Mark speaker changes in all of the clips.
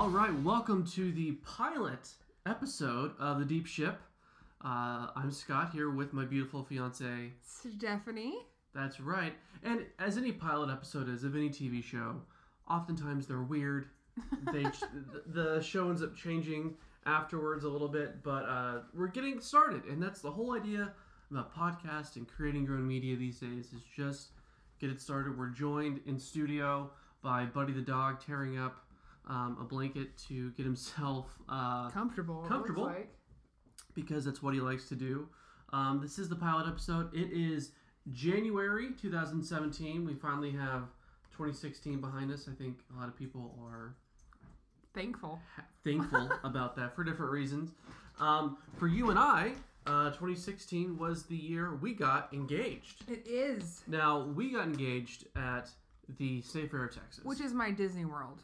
Speaker 1: All right, welcome to the pilot episode of The Deep Ship. Uh, I'm Scott here with my beautiful fiance.
Speaker 2: Stephanie.
Speaker 1: That's right. And as any pilot episode is of any TV show, oftentimes they're weird. They the show ends up changing afterwards a little bit, but uh, we're getting started, and that's the whole idea about podcast and creating your own media these days is just get it started. We're joined in studio by Buddy the dog tearing up um, a blanket to get himself uh,
Speaker 2: Comfortable.
Speaker 1: Comfortable.
Speaker 2: like.
Speaker 1: because that's what he likes to do. Um, this is the pilot episode. It is January 2017. We finally have 2016 behind us. I think a lot of people are
Speaker 2: Thankful.
Speaker 1: ha- thankful about that for different reasons. Um, for you and I, uh, 2016 was the year we got engaged.
Speaker 2: It is.
Speaker 1: Now, we got engaged at the State Fair of Texas,
Speaker 2: Which is my Disney World.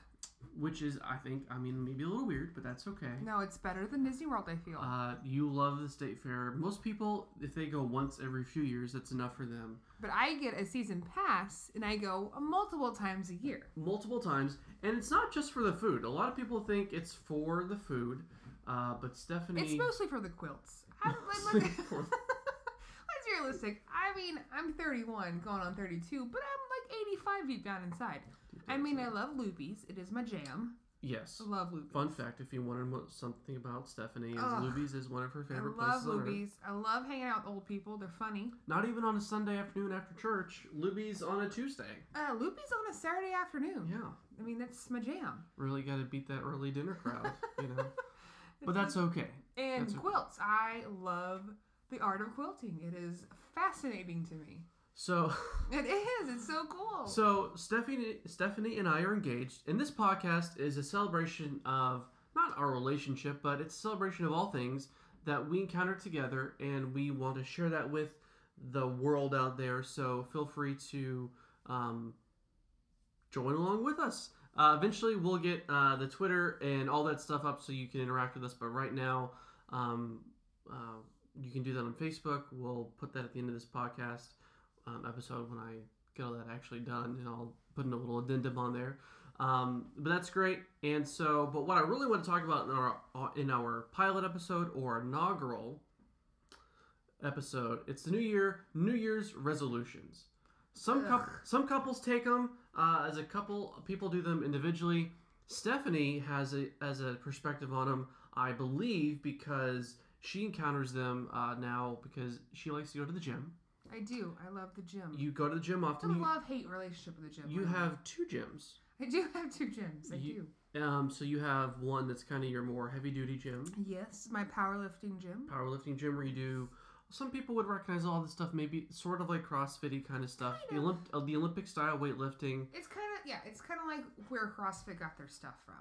Speaker 1: Which is, I think, I mean, maybe a little weird, but that's okay.
Speaker 2: No, it's better than Disney World, I feel.
Speaker 1: Uh, you love the state fair. Most people, if they go once every few years, that's enough for them.
Speaker 2: but I get a season pass and I go multiple times a year.
Speaker 1: Multiple times, and it's not just for the food. A lot of people think it's for the food, uh, but Stephanie.
Speaker 2: It's mostly for the quilts. I, like, like, let's be realistic. I mean, I'm 31, going on 32, but I'm like 85 deep down inside. I mean, I love Luby's. It is my jam.
Speaker 1: yes.
Speaker 2: I love Luby's.
Speaker 1: Fun fact: If you mo- something about Stephanie, is
Speaker 2: Ugh.
Speaker 1: Luby's is one of her
Speaker 2: I
Speaker 1: favorite
Speaker 2: love
Speaker 1: places on.
Speaker 2: Luby's. I love hanging out with old people. They're funny.
Speaker 1: Not even on a Sunday afternoon after church. Luby's on a Tuesday.
Speaker 2: Uh, Luby's on a Saturday afternoon.
Speaker 1: Yeah,
Speaker 2: I mean, that's my jam.
Speaker 1: really got to beat that early dinner crowd, you know. But that's okay.
Speaker 2: And
Speaker 1: That's okay.
Speaker 2: quilts. I love the art of quilting. It is fascinating to me.
Speaker 1: So.
Speaker 2: It is. It's so cool.
Speaker 1: So Stephanie, Stephanie and I are engaged, and this podcast is a celebration of not our relationship, but it's a celebration of all things that we encounter together, and we want to share that with the world out there. So feel free to um, join along with us. Uh, eventually, we'll get uh, the Twitter and all that stuff up so you can interact with us. But right now, um, uh, you can do that on Facebook. We'll put that at the end of this podcast um, episode when I get all that actually done, and I'll put in a little addendum on there. Um, but that's great. And so, but what I really want to talk about in our in our pilot episode or inaugural episode, it's the new year, New Year's resolutions. Some some couples take them uh, as a couple. People do them individually. Stephanie has a as a perspective on them, I believe, because she encounters them uh, now because she likes to go to the gym.
Speaker 2: I do. I love the gym.
Speaker 1: You go to the gym often.
Speaker 2: a
Speaker 1: You,
Speaker 2: love hate relationship with the gym.
Speaker 1: you
Speaker 2: right
Speaker 1: have two gyms.
Speaker 2: I do have two gyms. I
Speaker 1: You-
Speaker 2: do.
Speaker 1: Um, so you have one that's kind of your more heavy duty gym,
Speaker 2: Yes, my powerlifting gym.
Speaker 1: powerlifting gym, where you do. Some people would recognize all this stuff, maybe sort of like CrossFitty kind of stuff. The,
Speaker 2: Kind of.
Speaker 1: Olymp- uh, the Olympic style weightlifting.
Speaker 2: It's kind of yeah. It's kind of like where CrossFit got their stuff from.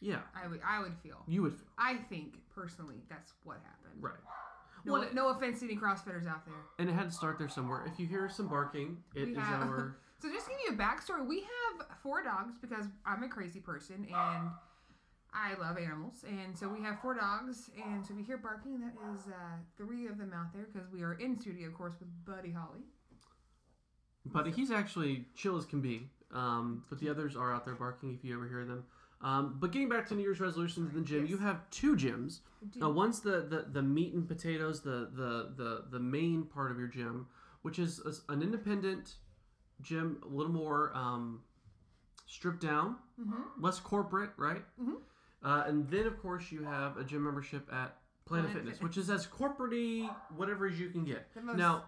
Speaker 1: Yeah,
Speaker 2: I would I would feel.
Speaker 1: you would feel
Speaker 2: I think personally that's what happened.
Speaker 1: right.
Speaker 2: No,
Speaker 1: Well,
Speaker 2: no offense to any CrossFitters out there.
Speaker 1: and it had to start there somewhere. If you hear some barking, it
Speaker 2: We
Speaker 1: is
Speaker 2: have-
Speaker 1: our.
Speaker 2: So just to give you a backstory, we have four dogs because I'm a crazy person and I love animals, and so we have four dogs. And so if you hear barking, that is uh, three of them out there because we are in studio, of course, with Buddy Holly.
Speaker 1: But he's actually chill as can be. Um, but the others are out there barking if you ever hear them. Um, but getting back to New Year's resolutions in the gym,
Speaker 2: Yes.
Speaker 1: you have two gyms. Uh, one's the, the, the meat and potatoes, the, the, the, the main part of your gym, which is a- an independent gym, a little more um, stripped down,
Speaker 2: Mm-hmm.
Speaker 1: less corporate, right?
Speaker 2: Mm-hmm.
Speaker 1: Uh, and then, of course, you have a gym membership at Planet,
Speaker 2: Planet
Speaker 1: Fitness,
Speaker 2: Fitness.
Speaker 1: which is as corporate whatever as you can get. Now,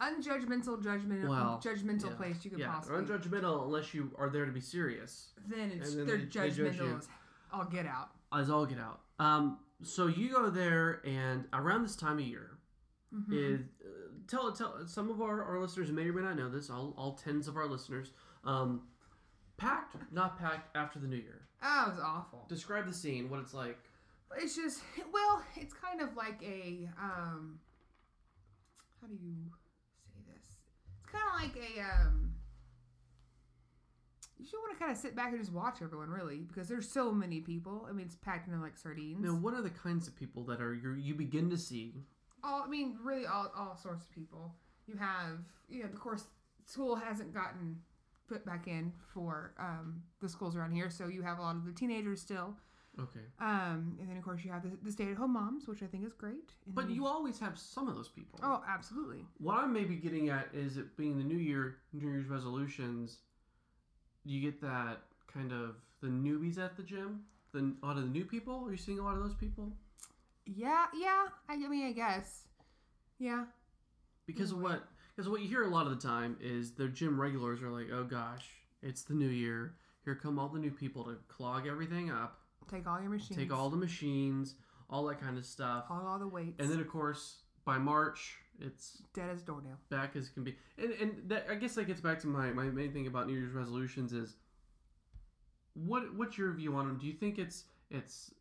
Speaker 2: Unjudgmental, judgment,
Speaker 1: Well,
Speaker 2: judgmental
Speaker 1: yeah.
Speaker 2: place you could
Speaker 1: yeah,
Speaker 2: possibly.
Speaker 1: unjudgmental unless you are there to be serious.
Speaker 2: then it's
Speaker 1: then
Speaker 2: they're
Speaker 1: they- they
Speaker 2: judgmental as I'll get out.
Speaker 1: as all get out. Um, so you go there, and around this time of year,
Speaker 2: Mm-hmm.
Speaker 1: is uh, tell tell some of our, our listeners may or may not know this. All all tens of our listeners, um, packed, not packed after the new year.
Speaker 2: Oh, it was awful.
Speaker 1: Describe the scene, what it's like.
Speaker 2: It's just well, it's kind of like a um how do you? It's kind of like a um you should want to kind of sit back and just watch everyone really because there's so many people. I mean, it's packed in like sardines.
Speaker 1: Now, what are the kinds of people that are you you begin to see?
Speaker 2: all I mean, really all all sorts of people. You have you know, of course, school hasn't gotten put back in for um, the schools around here, so you have a lot of the teenagers still.
Speaker 1: Okay.
Speaker 2: Um, and then of course you have the, the stay-at-home moms, which I think is great. And
Speaker 1: But you always have some of those people.
Speaker 2: oh, absolutely.
Speaker 1: What I'm maybe getting at is it being the New Year, New Year's resolutions. You get that kind of the newbies at the gym. The a lot of the new people. Are you seeing a lot of those people?
Speaker 2: Yeah, yeah. I, I mean, I guess. Yeah.
Speaker 1: Because of what? Because what you hear a lot of the time is the gym regulars are like, "Oh gosh, it's the new year. Here come all the new people to clog everything up,
Speaker 2: Take all your machines.
Speaker 1: take all the machines, all that kind of stuff."
Speaker 2: all, all the weights.
Speaker 1: And then of course by March it's
Speaker 2: dead as doornail.
Speaker 1: back as can be. And and that, I guess that gets back to my, my main thing about New Year's resolutions is what what's your view on them? Do you think it's it's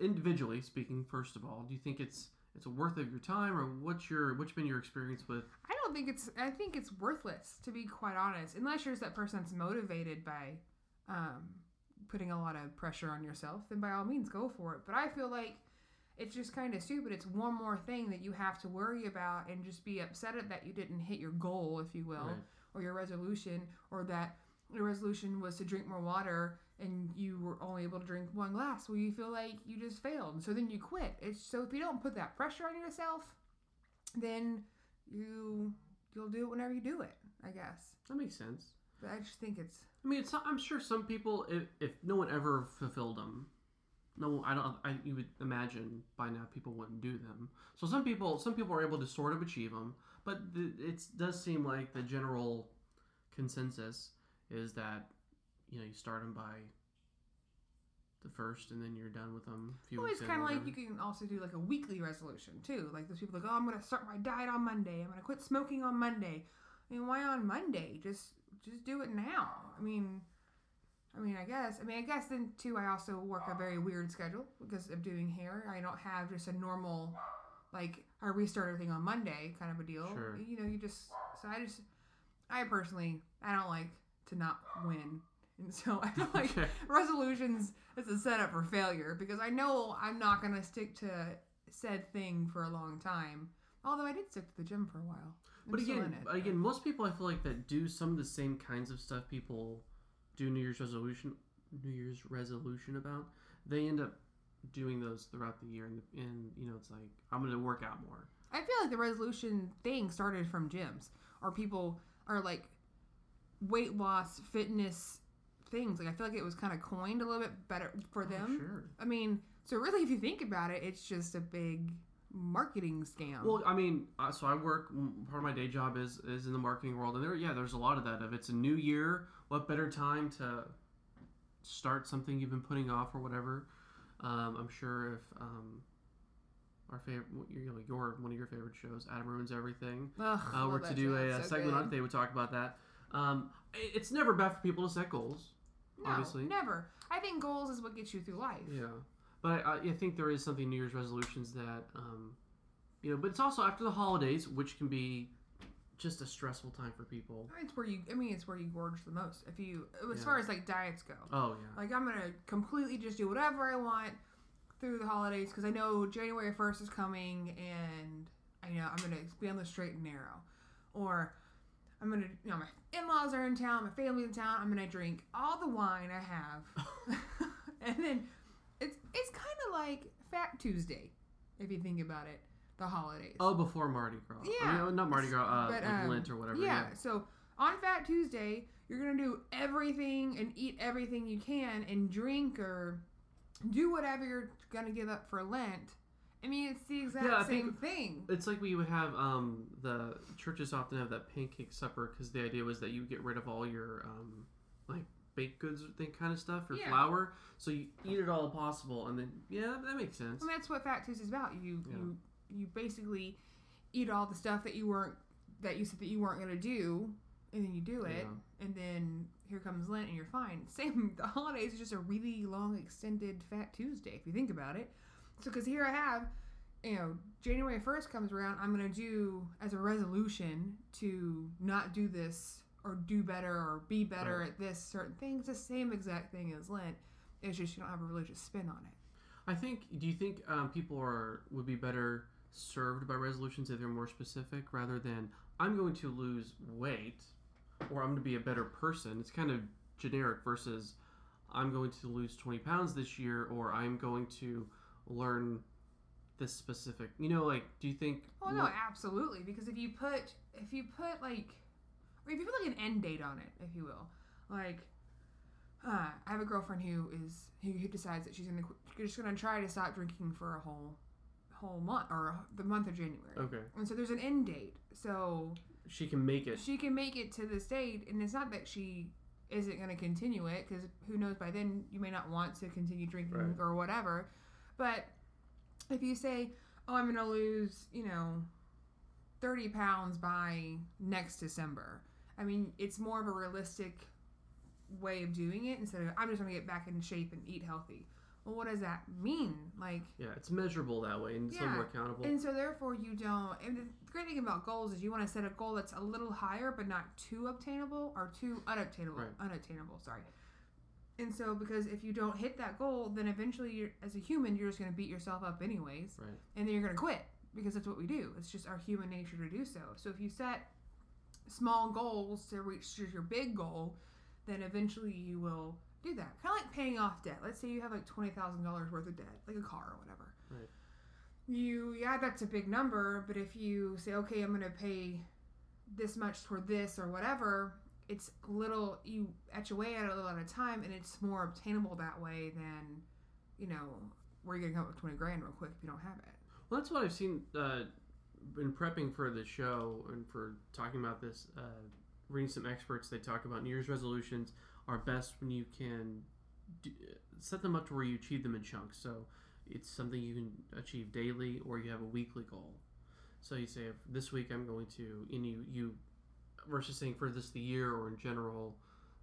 Speaker 1: individually speaking first of all, do you think it's it's worth of your time or what's your what's been your experience with
Speaker 2: I don't think it's. I think it's worthless to be quite honest, unless you're that person that's motivated by um, putting a lot of pressure on yourself. Then by all means, go for it. But I feel like it's just kind of stupid. It's one more thing that you have to worry about and just be upset at that you didn't hit your goal, if you will,
Speaker 1: Right.
Speaker 2: or your resolution, or that your resolution was to drink more water and you were only able to drink one glass. Well, you feel like you just failed, so then you quit. It's so if you don't put that pressure on yourself, then you you'll do it whenever you do it. I guess,
Speaker 1: that makes sense.
Speaker 2: but I just think it's
Speaker 1: I mean, it's I'm sure some people if, if no one ever fulfilled them, no, I don't. I you would imagine by now people wouldn't do them. So some people, some people are able to sort of achieve them, but the, it does seem like the general consensus is that you know you start them by the first, and then you're done with them. A few
Speaker 2: well, it's kind of like you can also do like a weekly resolution too. Like those people like, oh, I'm gonna start my diet on Monday. I'm gonna quit smoking on Monday. I mean, why on Monday? Just just do it now. I mean. I mean, I guess. I mean, I guess then too. I also work a very weird schedule because of doing hair. I don't have just a normal, like I restart everything on Monday kind of a deal.
Speaker 1: Sure.
Speaker 2: You know, you just. So I just, I personally, I don't like to not win, and so I feel like
Speaker 1: Okay.
Speaker 2: resolutions is a setup for failure because I know I'm not gonna stick to said thing for a long time. Although I did stick to the gym for a while. I'm
Speaker 1: But
Speaker 2: still
Speaker 1: again,
Speaker 2: in it,
Speaker 1: but again, most people I feel like that do some of the same kinds of stuff people do New Year's resolution, New Year's resolution about. They end up doing those throughout the year, and, and you know, it's like I'm going to work out more.
Speaker 2: I feel like the resolution thing started from gyms or people are like weight loss, fitness things. Like I feel like it was kind of coined a little bit better for
Speaker 1: Oh,
Speaker 2: them.
Speaker 1: sure.
Speaker 2: I mean, so really, if you think about it, it's just a big marketing scam.
Speaker 1: Well, I mean, uh, so I work. Part of my day job is is in the marketing world, and there, yeah, there's a lot of that. If it's a new year, what better time to start something you've been putting off or whatever. Um, I'm sure if um, our favorite, you know, your one of your favorite shows, Adam ruins everything. Uh, were to do a,
Speaker 2: so
Speaker 1: segment on
Speaker 2: good.
Speaker 1: it, they would talk about that. Um, it's never bad for people to set goals.
Speaker 2: No,
Speaker 1: obviously.
Speaker 2: never. I think goals is what gets you through life.
Speaker 1: Yeah, but I, I think there is something New Year's resolutions that, um, you know, but it's also after the holidays, which can be just a stressful time for people.
Speaker 2: It's where you. I mean, it's where you gorge the most. If you, as
Speaker 1: Yeah.
Speaker 2: far as like diets go,
Speaker 1: Oh yeah,
Speaker 2: like I'm gonna completely just do whatever I want through the holidays because I know January first is coming, and I know I'm gonna be on the straight and narrow, or I'm gonna, you know, my in-laws are in town, my family's in town. I'm gonna drink all the wine I have, and then it's it's kind of like Fat Tuesday, if you think about it. The holidays.
Speaker 1: oh before Mardi Gras. I
Speaker 2: Yeah.
Speaker 1: mean, not Mardi Gras, uh,
Speaker 2: But,
Speaker 1: like
Speaker 2: um,
Speaker 1: Lent or whatever.
Speaker 2: Yeah. So on Fat Tuesday, you're gonna do everything and eat everything you can and drink or do whatever you're gonna give up for Lent. I mean, it's the exact
Speaker 1: Yeah, I
Speaker 2: same
Speaker 1: think-
Speaker 2: thing.
Speaker 1: It's like we would have um, the churches often have that pancake supper because the idea was that you get rid of all your um, like baked goods thing kind of stuff or
Speaker 2: Yeah.
Speaker 1: flour, so you eat it all possible, and then yeah, that makes sense.
Speaker 2: And that's what Fat Tuesday's about. You
Speaker 1: Yeah.
Speaker 2: you you basically eat all the stuff that you weren't that you said that you weren't gonna do, and then you do it,
Speaker 1: Yeah.
Speaker 2: and then here comes Lent, and you're fine. Same. The holidays is just a really long, extended Fat Tuesday if you think about it. So, because here I have, you know, January first comes around, I'm gonna do as a resolution to not do this or do better or be better
Speaker 1: Right.
Speaker 2: at this certain things. The same exact thing as Lent. It's just you don't have a religious spin on it.
Speaker 1: I think. Do you think um, people are would be better served by resolutions if they're more specific rather than I'm going to lose weight or I'm going to be a better person? It's kind of generic versus I'm going to lose 20 pounds this year, or I'm going to learn this specific. You know, like, do you think?
Speaker 2: Oh no, absolutely. Because if you put if you put like or if you put like an end date on it, if you will, like uh, I have a girlfriend who is who, who decides that she's gonna qu- she's just gonna try to stop drinking for a whole whole month or the month of January.
Speaker 1: Okay,
Speaker 2: And so there's an end date. So
Speaker 1: she can make it.
Speaker 2: she can make it to this date, and it's not that she isn't going to continue it because who knows by then you may not want to continue drinking
Speaker 1: Right.
Speaker 2: or whatever. But if you say, "Oh, I'm going to lose," you know, thirty pounds by next December, I mean, it's more of a realistic way of doing it instead of I'm just going to get back in shape and eat healthy. Well, what does that mean? Like
Speaker 1: Yeah, it's measurable that way and a little more accountable.
Speaker 2: and so therefore you don't and the great thing about goals is you want to set a goal that's a little higher but not too obtainable or too unobtainable
Speaker 1: Right.
Speaker 2: unattainable sorry and so because if you don't hit that goal then eventually you're as a human you're just going to beat yourself up anyways
Speaker 1: right.
Speaker 2: and then you're going to quit because that's what we do it's just our human nature to do so so if you set small goals to reach your big goal then eventually you will do that. Kind of like paying off debt. Let's say you have like $20000 worth of debt like a car or whatever.
Speaker 1: Right.
Speaker 2: you yeah that's a big number but if you say okay i'm going to pay this much toward this or whatever it's little you etch away at it a little at a time and it's more obtainable that way than you know where you're gonna come up with 20 grand real quick if you don't have it.
Speaker 1: Well, that's what I've seen uh, in prepping for the show and for talking about this. Uh, reading some experts, they talk about New Year's resolutions are best when you can do, set them up to where you achieve them in chunks. So it's something you can achieve daily, or you have a weekly goal. So you say, if this week I'm going to, and you, you versus saying for this the year or in general,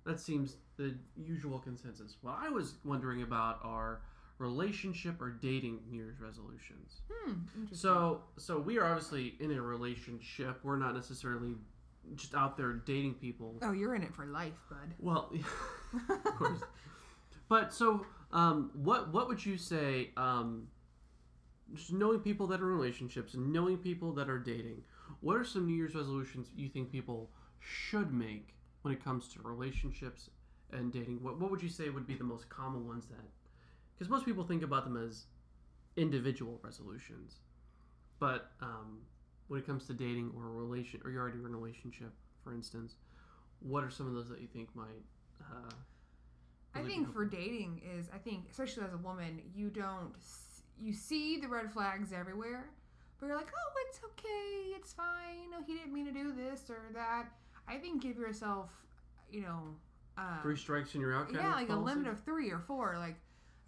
Speaker 1: that seems the usual consensus. What I was wondering about are relationship or dating New Year's resolutions.
Speaker 2: hmm.
Speaker 1: So, so we are obviously in a relationship. We're not necessarily just out there dating people.
Speaker 2: oh you're in it for life bud
Speaker 1: Well, of course. But so, um, what what would you say? Um, just knowing people that are in relationships and knowing people that are dating. What are some New Year's resolutions you think people should make when it comes to relationships and dating? What what would you say would be the most common ones that? Because most people think about them as individual resolutions, but um, when it comes to dating or a relation, or you're already in a relationship, for instance, what are some of those that you think might? Uh,
Speaker 2: I think for dating is I think especially as a woman you don't you see the red flags everywhere but you're like oh it's okay it's fine no he didn't mean to do this or that I think give yourself you know uh,
Speaker 1: three strikes and you're out.
Speaker 2: Yeah like a limit of three or four like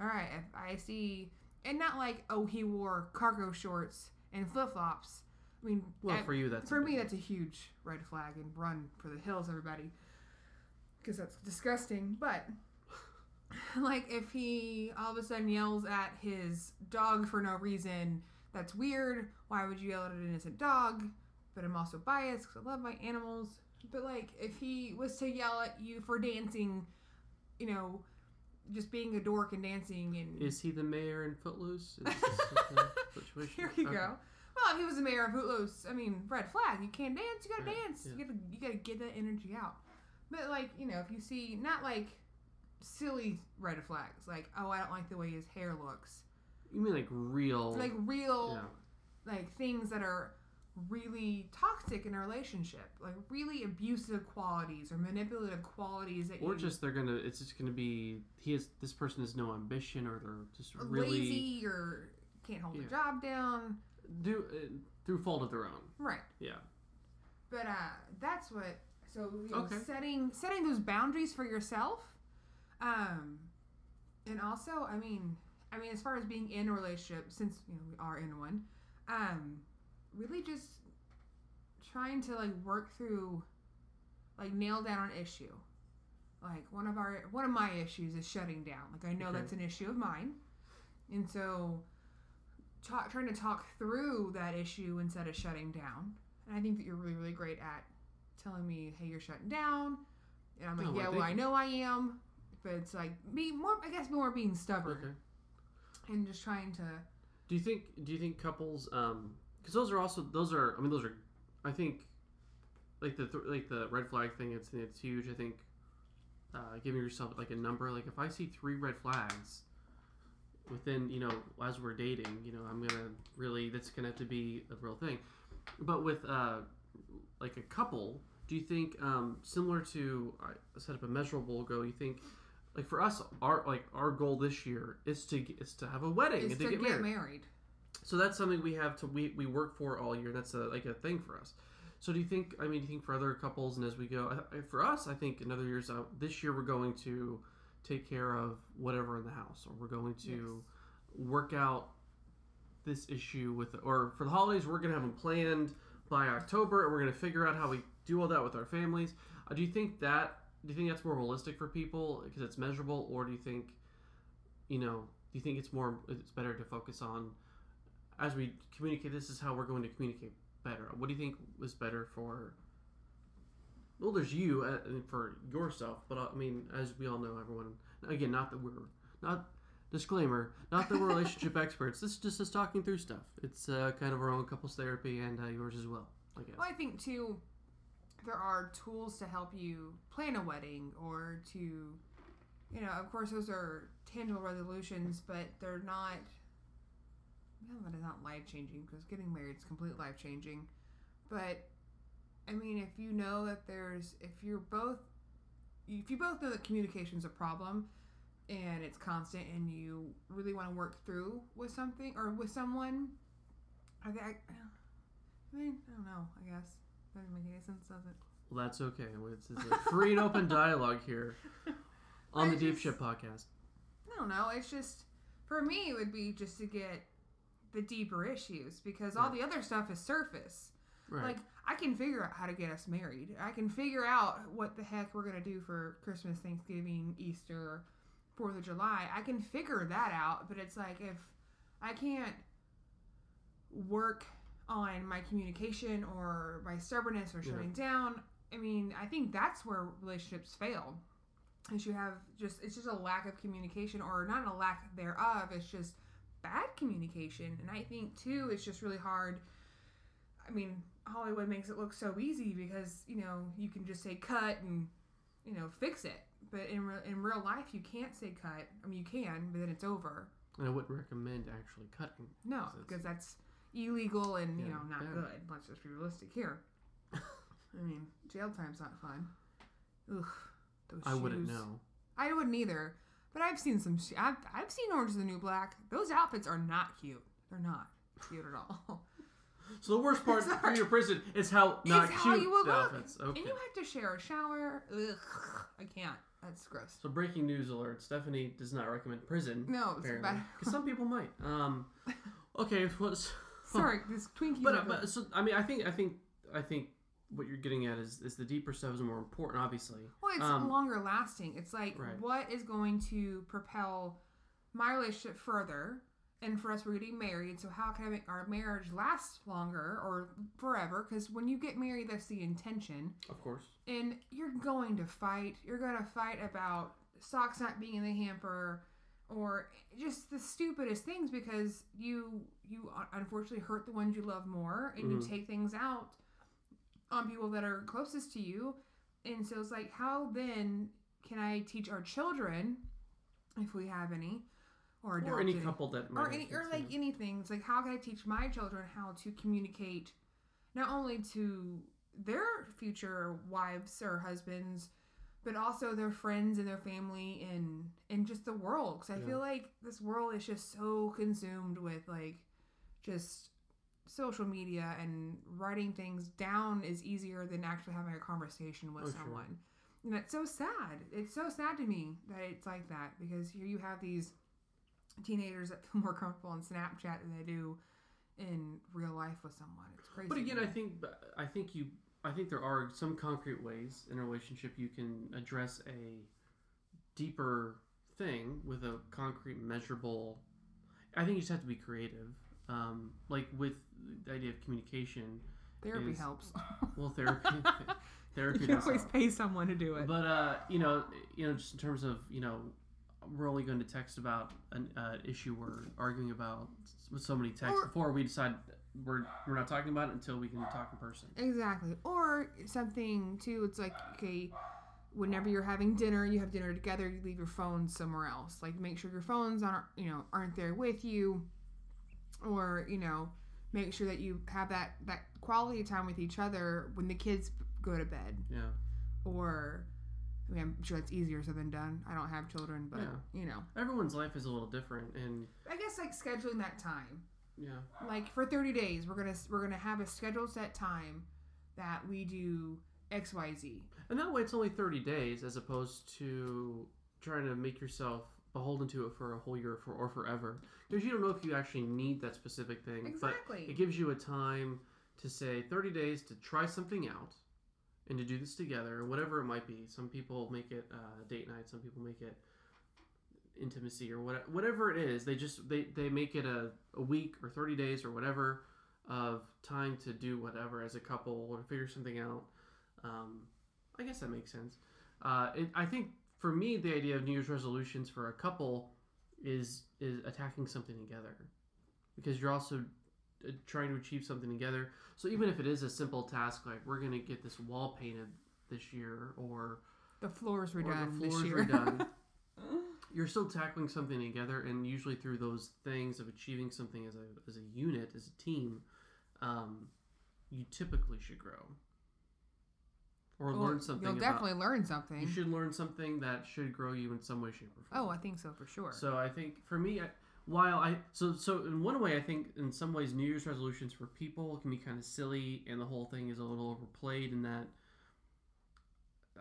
Speaker 2: all right if I see and not like oh he wore cargo shorts and flip flops I mean
Speaker 1: Well,
Speaker 2: I-
Speaker 1: for you, that's
Speaker 2: for me that's a huge red flag and run for the hills everybody. Because that's disgusting but like if he all of a sudden yells at his dog for no reason that's weird. Why would you yell at an innocent dog? But i'm also biased because i love my animals. But like if he was to yell at you for dancing you know just being a dork and dancing and
Speaker 1: Is he the mayor in Footloose? Is
Speaker 2: here you
Speaker 1: Okay.
Speaker 2: go well if he was the mayor of Footloose i mean red flag you can't dance you gotta
Speaker 1: Right,
Speaker 2: dance
Speaker 1: yeah.
Speaker 2: you gotta you gotta get that energy out but like you know if you see not like silly red flags like oh i don't like the way his hair looks
Speaker 1: You mean like real?
Speaker 2: like real
Speaker 1: yeah.
Speaker 2: like things that are really toxic in a relationship like really abusive qualities or manipulative qualities that
Speaker 1: Or
Speaker 2: you
Speaker 1: just they're gonna. It's just gonna be he has this person has no ambition, or they're just really
Speaker 2: lazy or can't hold
Speaker 1: Yeah.
Speaker 2: their job down
Speaker 1: do uh, through fault of their own.
Speaker 2: right
Speaker 1: Yeah.
Speaker 2: but uh that's what so you know,
Speaker 1: Okay.
Speaker 2: setting setting those boundaries for yourself um and also i mean i mean as far as being in a relationship since you know we are in one um really just trying to like work through like nail down an issue like one of our one of my issues is shutting down like i know
Speaker 1: Okay.
Speaker 2: that's an issue of mine and so ta- trying to talk through that issue instead of shutting down and i think that you're really really great at telling me hey you're shutting down and i'm like
Speaker 1: Oh, well,
Speaker 2: yeah well i know i am but it's like be more i guess more being stubborn
Speaker 1: Okay.
Speaker 2: and just trying to
Speaker 1: Do you think? Do you think couples? Um, because those are also those are. I mean, those are. I think, like the th- like the red flag thing. It's it's huge. I think uh, giving yourself like a number. Like if I see three red flags within, you know, as we're dating, you know, I'm gonna really that's gonna have to be a real thing. But with uh, like a couple, do you think um, similar to I set up a measurable goal? You think like for us, our like our goal this year is to is to have a wedding
Speaker 2: Is
Speaker 1: and
Speaker 2: to
Speaker 1: to
Speaker 2: get,
Speaker 1: get married.
Speaker 2: married.
Speaker 1: So that's something we have to we, we work for all year. That's a, like a thing for us. So do you think? I mean, do you think for other couples and as we go, I, for us, I think another year's out. This year we're going to take care of whatever in the house, or we're going to work out this issue with, or for the holidays we're gonna have them planned by October, and we're gonna figure out how we do all that with our families. Uh, do you think that? Do you think that's more realistic for people because it's measurable, or do you think, you know, do you think it's more? It's better to focus on as we communicate, this is how we're going to communicate better. What do you think was better for? Well, there's you uh, for yourself, but uh, I mean, as we all know, everyone. Again, not that we're not disclaimer, not that we're relationship experts. This is just us talking through stuff. It's uh, kind of our own couples therapy and uh, yours as well. I guess.
Speaker 2: Well, I think too, there are tools to help you plan a wedding or to, you know, of course, those are tangible resolutions, but they're not. No, that is not life changing because getting married is complete life changing. But, I mean, if you know that there's, if you're both, if you both know that communication's a problem and it's constant and you really want to work through with something or with someone, I, I, I mean, I don't know. I guess doesn't make any sense, does it?
Speaker 1: well, that's okay. It's, it's a free and open dialogue here on the
Speaker 2: I
Speaker 1: Deep Ship podcast.
Speaker 2: I don't know. It's just for me, it would be just to get the deeper issues because all
Speaker 1: Right.
Speaker 2: the other stuff is surface.
Speaker 1: Right.
Speaker 2: Like I can figure out how to get us married. I can figure out what the heck we're gonna do for Christmas, Thanksgiving, Easter, Fourth of July. I can figure that out. But it's like if I can't work on my communication or my stubbornness or
Speaker 1: Yeah.
Speaker 2: shutting down, I mean, I think that's where relationships fail. Is you have just it's just a lack of communication or not a lack thereof. It's just bad communication. And I think too, it's just really hard. I mean, Hollywood makes it look so easy because you know you can just say cut and you know fix it. But in re- in real life, you can't say cut. I mean, you can, but then it's over.
Speaker 1: and I wouldn't recommend actually cutting.
Speaker 2: No,
Speaker 1: Because
Speaker 2: that's illegal and you know not
Speaker 1: bad.
Speaker 2: good. Let's just be realistic here. I mean, jail time's not fun. Ugh, those
Speaker 1: I wouldn't know.
Speaker 2: I wouldn't either. But I've seen some. sh- I've, I've seen Orange is the New Black. Those outfits are not cute. They're not cute at all.
Speaker 1: So the worst part for your prison is how not
Speaker 2: It's how
Speaker 1: cute
Speaker 2: you would
Speaker 1: the
Speaker 2: look.
Speaker 1: outfits. Okay.
Speaker 2: And you have to share a shower. Ugh, I can't. That's gross.
Speaker 1: So breaking news alert: Stephanie does not recommend prison.
Speaker 2: No, it's
Speaker 1: apparently,
Speaker 2: bad.
Speaker 1: because some people might. Um, okay, what's
Speaker 2: Sorry, this Twinkie.
Speaker 1: but, uh, but so I mean, I think I think I think what you're getting at is is the deeper stuff is more important, obviously.
Speaker 2: Well, it's
Speaker 1: Um,
Speaker 2: longer lasting. It's like
Speaker 1: Right.
Speaker 2: what is going to propel my relationship further, and for us, we're getting married. So how can I make our marriage last longer or forever? Because when you get married, that's the intention,
Speaker 1: Of course.
Speaker 2: and you're going to fight. You're going to fight about socks not being in the hamper, or just the stupidest things because you you unfortunately hurt the ones you love more, and
Speaker 1: Mhm.
Speaker 2: you take things out on people that are closest to you. And so it's like, how then can I teach our children, if we have any, or
Speaker 1: Or any couple that might
Speaker 2: or any, or like anything? It's like, how can I teach my children how to communicate, not only to their future wives or husbands, but also their friends and their family and and just the world. Because I
Speaker 1: Yeah.
Speaker 2: feel like this world is just so consumed with like just social media and writing things down is easier than actually having a conversation with
Speaker 1: Oh, sure.
Speaker 2: someone. And it's so sad. It's so sad to me that it's like that because here you have these teenagers that feel more comfortable on Snapchat than they do in real life with someone. It's crazy.
Speaker 1: But again. I think I think you I think there are some concrete ways in a relationship you can address a deeper thing with a concrete, measurable. I think you just have to be creative. Um, like with the idea of communication.
Speaker 2: therapy
Speaker 1: is-
Speaker 2: helps.
Speaker 1: Well, therapy. therapy
Speaker 2: you can
Speaker 1: does
Speaker 2: always
Speaker 1: help.
Speaker 2: pay someone to do it.
Speaker 1: But uh, you know, you know, just in terms of you know, we're only going to text about an uh, issue we're arguing about with so many texts
Speaker 2: Or-
Speaker 1: before we decide we're we're not talking about it until we can talk in person.
Speaker 2: Exactly. Or something too, it's like, okay, whenever you're having dinner, you have dinner together, you leave your phone somewhere else. Like make sure your phones aren't, you know, aren't there with you or, you know, make sure that you have that that quality time with each other when the kids go to bed
Speaker 1: Yeah.
Speaker 2: or I mean, I'm sure it's easier said than done. I don't have children, but
Speaker 1: Yeah.
Speaker 2: you know,
Speaker 1: Everyone's life is a little different, and
Speaker 2: I guess like scheduling that time.
Speaker 1: yeah,
Speaker 2: Like for 30 days, we're gonna we're gonna have a scheduled set time that we do X Y Z.
Speaker 1: and that way it's only thirty days as opposed to trying to make yourself beholden to it for a whole year for or forever because you don't know if you actually need that specific thing.
Speaker 2: Exactly.
Speaker 1: But it gives you a time to say thirty days to try something out and to do this together, whatever it might be. Some people make it uh, date night. Some people make it intimacy or what, whatever it is. They just they, they make it a, a week or thirty days or whatever of time to do whatever as a couple or figure something out. Um, I guess that makes sense. Uh, it, I think for me, the idea of New Year's resolutions for a couple is is attacking something together because you're also uh, trying to achieve something together. So even if it is a simple task like we're gonna get this wall painted this year or
Speaker 2: The floors were
Speaker 1: or
Speaker 2: done
Speaker 1: the
Speaker 2: this
Speaker 1: floors
Speaker 2: year.
Speaker 1: were done, you're still tackling something together, and usually through those things of achieving something as a as a unit, as a team, um, you typically should grow or
Speaker 2: Well,
Speaker 1: learn something.
Speaker 2: You'll
Speaker 1: about,
Speaker 2: definitely learn something.
Speaker 1: You should learn something that should grow you in some way, shape, or form.
Speaker 2: Oh, I think so for sure.
Speaker 1: So I think for me, I, while I so so in one way, I think in some ways New Year's resolutions for people can be kind of silly, and the whole thing is a little overplayed in that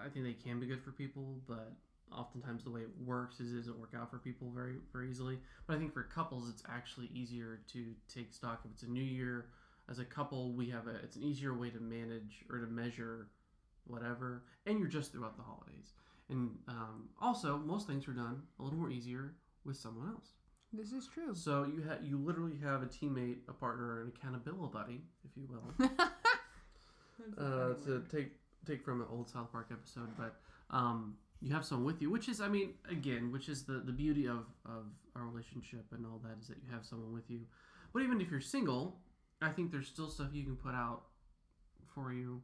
Speaker 1: I think they can be good for people, but oftentimes the way it works is it doesn't work out for people very very easily. But I think for couples, it's actually easier to take stock if it's a new year. As a couple, we have a it's an easier way to manage or to measure whatever, and you're just throughout the holidays. And um, also, most things are done a little more easier with someone else.
Speaker 2: this is true.
Speaker 1: So you ha- you literally have a teammate, a partner, an accountability buddy, if you will, uh, to take take from an old South Park episode. But um, you have someone with you, which is, I mean, again, which is the the beauty of of our relationship and all that is that you have someone with you. But even if you're single, I think there's still stuff you can put out for you,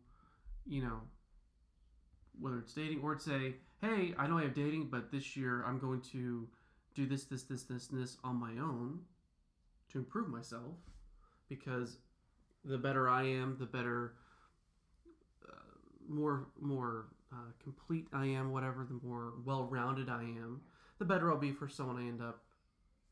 Speaker 1: you know, whether it's dating or say, hey, I know I have dating, but this year I'm going to do this, this, this, this, and this on my own to improve myself because the better I am, the better, uh, more, more uh, complete I am, whatever, the more well rounded I am, the better I'll be for someone I end up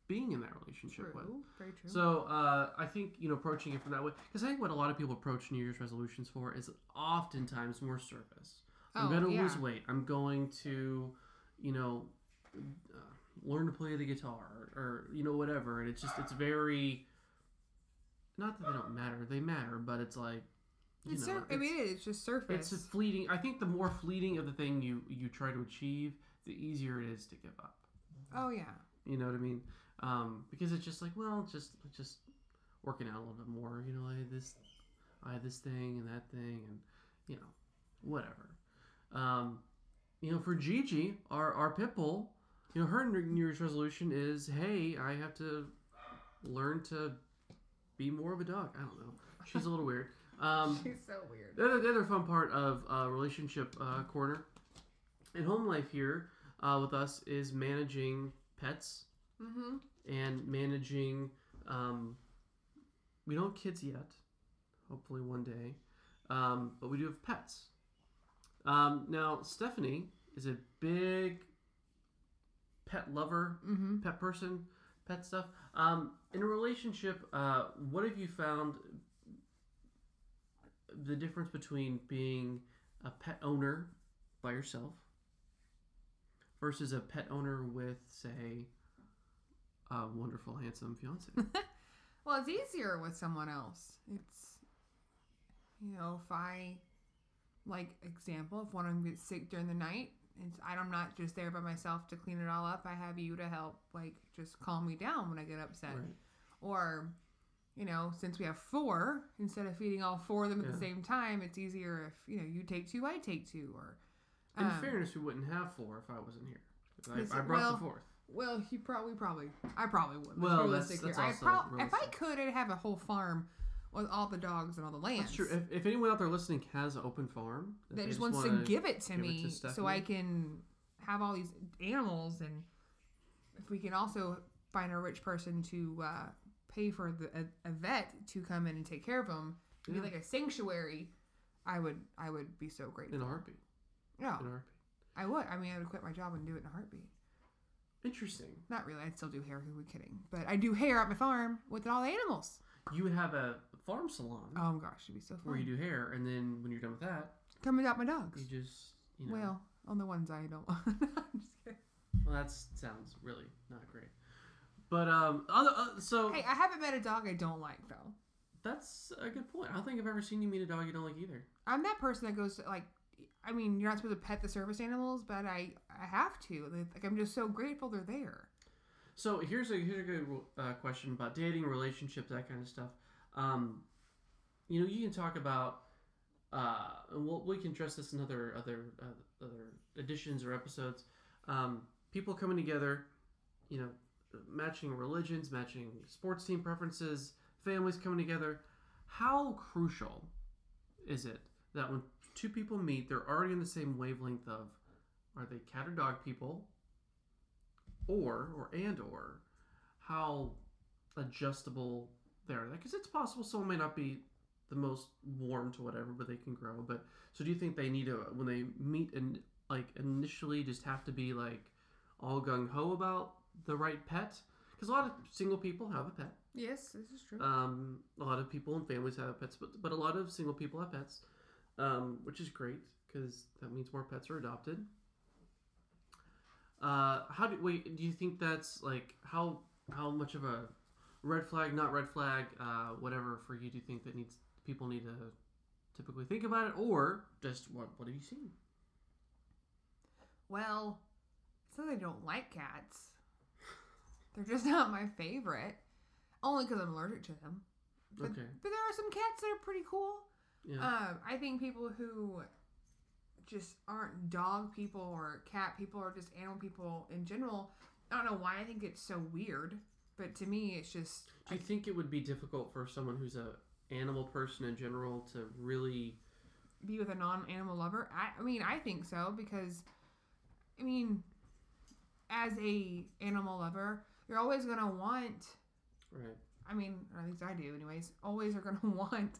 Speaker 1: being in that relationship with.
Speaker 2: True. Very true.
Speaker 1: So uh, I think you know approaching it from that way because I think what a lot of people approach New Year's resolutions for is oftentimes more surface. I'm
Speaker 2: Oh,
Speaker 1: going to
Speaker 2: yeah.
Speaker 1: lose weight. I'm going to, you know, uh, learn to play the guitar or, or you know whatever. And it's just it's very not that they don't matter. They matter, but it's like you
Speaker 2: it's
Speaker 1: know,
Speaker 2: sur- I mean, it is just surface.
Speaker 1: it's fleeting. I think the more fleeting of the thing you you try to achieve, the easier it is to give up.
Speaker 2: oh yeah.
Speaker 1: You know what I mean? Um, because it's just like, well, just just working out a little bit more. You know, I had this, I had this thing and that thing, and you know, whatever. Um, you know, for Gigi, our our pit bull, you know, her New Year's resolution is, hey, I have to learn to be more of a dog. I don't know. She's a little weird. Um,
Speaker 2: She's so weird.
Speaker 1: the other, the other fun part of uh, relationship uh, corner and home life here uh, with us is managing pets
Speaker 2: Mm-hmm.
Speaker 1: and managing. Um, we don't have kids yet. Hopefully one day, um, but we do have pets. Um, now Stephanie is a big pet lover,
Speaker 2: Mm-hmm.
Speaker 1: pet person, pet stuff. Um, in a relationship, uh, what have you found the difference between being a pet owner by yourself versus a pet owner with, say, a wonderful, handsome fiance?
Speaker 2: Well, it's easier with someone else. It's, you know, if I, like, example, if one of them gets sick during the night, it's, I'm not just there by myself to clean it all up. I have you to help, like, just calm me down when I get upset.
Speaker 1: Right.
Speaker 2: Or, you know, since we have four, instead of feeding all four of them at the same time, it's easier if, you know, you take two, I take two. Or,
Speaker 1: In
Speaker 2: um,
Speaker 1: fairness, we wouldn't have four if I wasn't here. I, I brought
Speaker 2: well,
Speaker 1: the fourth.
Speaker 2: Well, you probably, probably, I probably would.
Speaker 1: Well, that's- that's
Speaker 2: here. I prob- if I could, I'd have a whole farm with all the dogs and all the lands.
Speaker 1: That's true. If, if anyone out there listening has an open farm that
Speaker 2: that just wants to give it to
Speaker 1: give it
Speaker 2: me
Speaker 1: to
Speaker 2: so I can have all these animals and if we can also find a rich person to uh, pay for the, a, a vet to come in and take care of them
Speaker 1: Yeah.
Speaker 2: be like a sanctuary I would I would be so grateful
Speaker 1: in a heartbeat.
Speaker 2: yeah
Speaker 1: In a heartbeat.
Speaker 2: I would I mean I would quit my job and do it in a heartbeat
Speaker 1: Interesting.
Speaker 2: not really I'd still do hair who would kidding but I do hair at my farm with all the animals
Speaker 1: You have a farm salon
Speaker 2: oh gosh it'd be so
Speaker 1: where you do hair, and then when you're done with that,
Speaker 2: come without my dogs
Speaker 1: you just you know.
Speaker 2: well on the ones I don't want I'm just kidding
Speaker 1: Well, that sounds really not great. But um, other uh, so
Speaker 2: hey I haven't met a dog I don't like though
Speaker 1: that's a good point. I don't think I've ever seen you meet a dog you don't like either.
Speaker 2: I'm that person that goes to, like, I mean, you're not supposed to pet the service animals, but I I have to. Like, I'm just so grateful they're there.
Speaker 1: So here's a here's a good uh, question about dating, relationships, that kind of stuff. Um, you know, you can talk about, uh, and we'll, we can address this in other other uh, other editions or episodes. Um, people coming together, you know, matching religions, matching sports team preferences, families coming together. How crucial is it that when two people meet, they're already in the same wavelength of, are they cat or dog people? or or and or how adjustable they are because it's possible someone may not be the most warm to whatever but they can grow but so do you think they need to when they meet and like initially just have to be like all gung-ho about the right pet because a lot of single people have a pet
Speaker 2: Yes, this is true.
Speaker 1: um, a lot of people and families have pets but, but a lot of single people have pets um, which is great because that means more pets are adopted uh, how do wait? Do you think that's like how how much of a red flag, not red flag, uh, whatever for you? Do you think that needs people need to typically think about it, or just what what have you seen?
Speaker 2: well, it's not that I don't like cats. They're just not my favorite. Only because I'm allergic to them. But,
Speaker 1: Okay,
Speaker 2: but there are some cats that are pretty cool.
Speaker 1: yeah,
Speaker 2: Um, I think people who just aren't dog people or cat people or just animal people in general. I don't know why I think it's so weird, but to me, it's just
Speaker 1: do you think it would be difficult for someone who's a animal person in general to really?
Speaker 2: be with a non-animal lover. I, I mean, I think so because, I mean, as a animal lover, you're always gonna want.
Speaker 1: Right.
Speaker 2: I mean, at least I do, anyways. Always are gonna want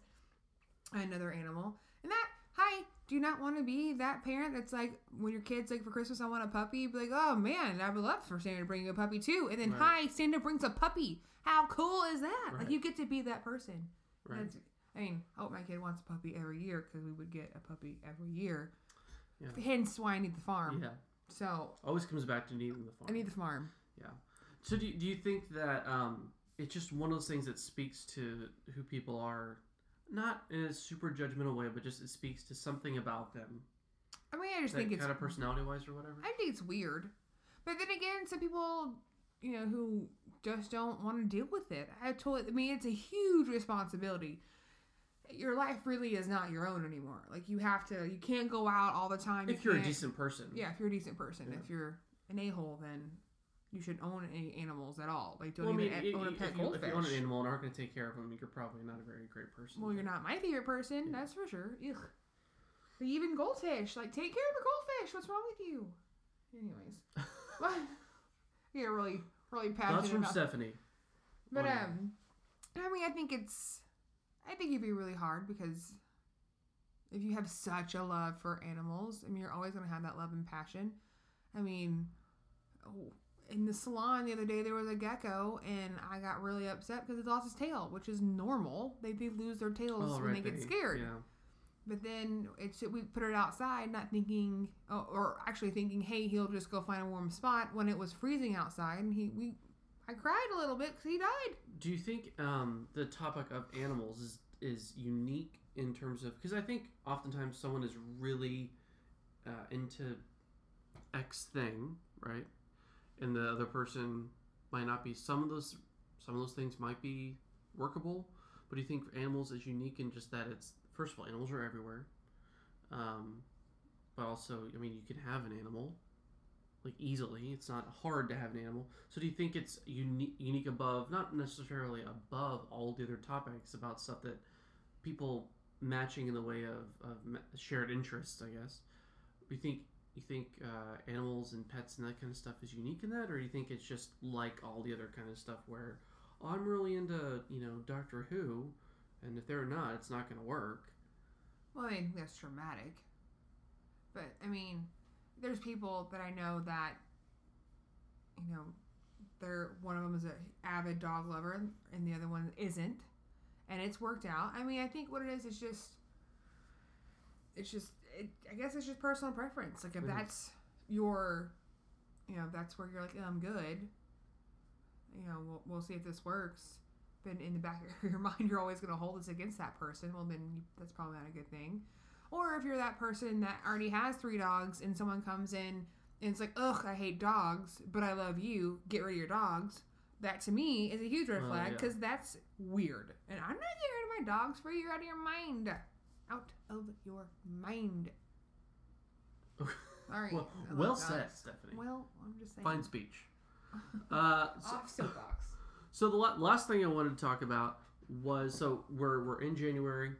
Speaker 2: another animal, and that. Hi, do you not want to be that parent that's like, when your kid's like for Christmas, I want a puppy. Be like, oh man, I would love for Santa to bring you a puppy too. And then,
Speaker 1: Right.
Speaker 2: hi, Santa brings a puppy. How cool is that?
Speaker 1: Right.
Speaker 2: Like you get to be that person.
Speaker 1: Right.
Speaker 2: That's, I mean, I hope my kid wants a puppy every year because we would get a puppy every year.
Speaker 1: Yeah.
Speaker 2: Hence why I need the farm.
Speaker 1: Yeah.
Speaker 2: So
Speaker 1: Always comes back to needing the farm.
Speaker 2: I need the farm. Yeah.
Speaker 1: So do you, do you think that um, it's just one of those things that speaks to who people are, not in a super judgmental way, but just it speaks to something about them,
Speaker 2: I mean, I just
Speaker 1: that
Speaker 2: think it's
Speaker 1: kind of personality wise or whatever.
Speaker 2: I think it's weird, but then again, some people, you know, who just don't want to deal with it. I totally. I mean, it's a huge responsibility. Your life really is not your own anymore. Like you have to. You can't go out all the time.
Speaker 1: if
Speaker 2: you
Speaker 1: you're a decent person,
Speaker 2: Yeah, if you're a decent person.
Speaker 1: Yeah.
Speaker 2: If you're an a hole, then you should own any animals at all. Like don't
Speaker 1: Well, I mean,
Speaker 2: even
Speaker 1: i-
Speaker 2: own a pet
Speaker 1: if, you, if you own an animal and aren't going to take care of them, you're probably not a very great person.
Speaker 2: Well, you're not my favorite person,
Speaker 1: Yeah.
Speaker 2: that's for sure. Ugh. But even goldfish, like take care of the goldfish. What's wrong with you? Anyways, what? Yeah, really, really passionate.
Speaker 1: from
Speaker 2: about-
Speaker 1: Stephanie.
Speaker 2: But
Speaker 1: on that.
Speaker 2: um, I mean, I think it's, I think it'd be really hard because if you have such a love for animals, I mean, you're always gonna have that love and passion. I mean, oh, in the salon the other day there was a gecko, and I got really upset because it lost its tail, which is normal. They they lose their tails
Speaker 1: Oh,
Speaker 2: when
Speaker 1: right,
Speaker 2: they get
Speaker 1: they-
Speaker 2: scared.
Speaker 1: Yeah.
Speaker 2: But then it's we put it outside, not thinking, oh, or actually thinking, hey, he'll just go find a warm spot when it was freezing outside, and he we. I cried a little bit because he died.
Speaker 1: Do you think um, the topic of animals is is unique in terms of because I think oftentimes someone is really uh, into X thing, right, and the other person might not be. Some of those some of those things might be workable, but do you think animals is unique in just that it's first of all animals are everywhere, um, but also I mean you can have an animal like easily. It's not hard to have an animal. So do you think it's unique unique above not necessarily above all the other topics about stuff that people matching in the way of, of shared interests, I guess. You think you think uh, animals and pets and that kind of stuff is unique in that, or do you think it's just like all the other kind of stuff where oh, I'm really into you know Doctor Who, and if they're not, it's not going to work.
Speaker 2: Well, I mean, that's traumatic. But, I mean, there's people that I know that, you know, they're one of them is an avid dog lover and the other one isn't. And it's worked out. I mean, I think what it is is just, it's just, it, I guess it's just personal preference. Like, if
Speaker 1: Mhm.
Speaker 2: that's your, you know, that's where you're like, I'm good, you know, we'll, we'll see if this works. But in the back of your mind, you're always going to hold this against that person. Well, then that's probably not a good thing. Or if you're that person that already has three dogs and someone comes in and it's like, ugh, I hate dogs, but I love you, get rid of your dogs. That to me is a huge red
Speaker 1: Oh,
Speaker 2: flag
Speaker 1: yeah.
Speaker 2: because that's weird. And I'm not getting rid of my dogs for you out of your mind. Out of your mind. Sorry.
Speaker 1: well, well said, Stephanie.
Speaker 2: Well, I'm just saying.
Speaker 1: Fine speech. Uh, so,
Speaker 2: Off soapbox.
Speaker 1: so the la- last thing I wanted to talk about was so we're we're in January.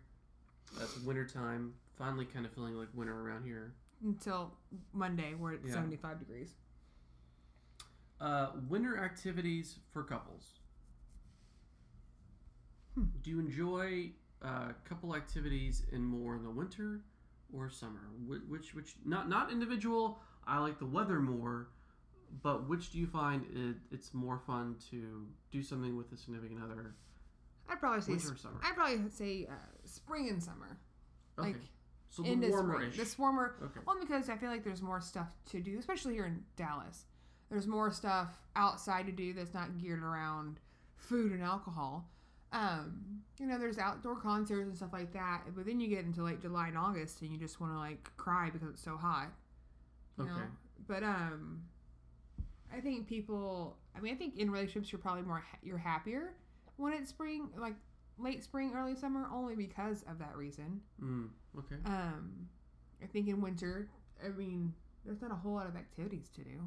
Speaker 1: That's winter time. Finally, kind of feeling like winter around here.
Speaker 2: Until Monday, where it's
Speaker 1: Yeah.
Speaker 2: 75 degrees.
Speaker 1: Uh, winter activities for couples.
Speaker 2: Hmm.
Speaker 1: Do you enjoy uh, couple activities in more in the winter or summer? Which, which, not not individual. I like the weather more, but which do you find it, it's more fun to do something with a significant other,
Speaker 2: I'd probably say
Speaker 1: winter or summer?
Speaker 2: I'd probably say uh, spring and summer.
Speaker 1: Okay,
Speaker 2: Like
Speaker 1: so the warmer
Speaker 2: spring. This warmer.
Speaker 1: Okay.
Speaker 2: Well, because I feel like there's more stuff to do, especially here in Dallas. There's more stuff outside to do that's not geared around food and alcohol. Um, you know, there's outdoor concerts and stuff like that. But then you get into like July and August, and you just want to like cry because it's so hot. You
Speaker 1: Okay.
Speaker 2: know? But um, I think people. I mean, I think in relationships you're probably more ha- you're happier when it's spring, like late spring, early summer, only because of that reason.
Speaker 1: Mm, okay.
Speaker 2: Um, I think in winter, I mean, there's not a whole lot of activities to do.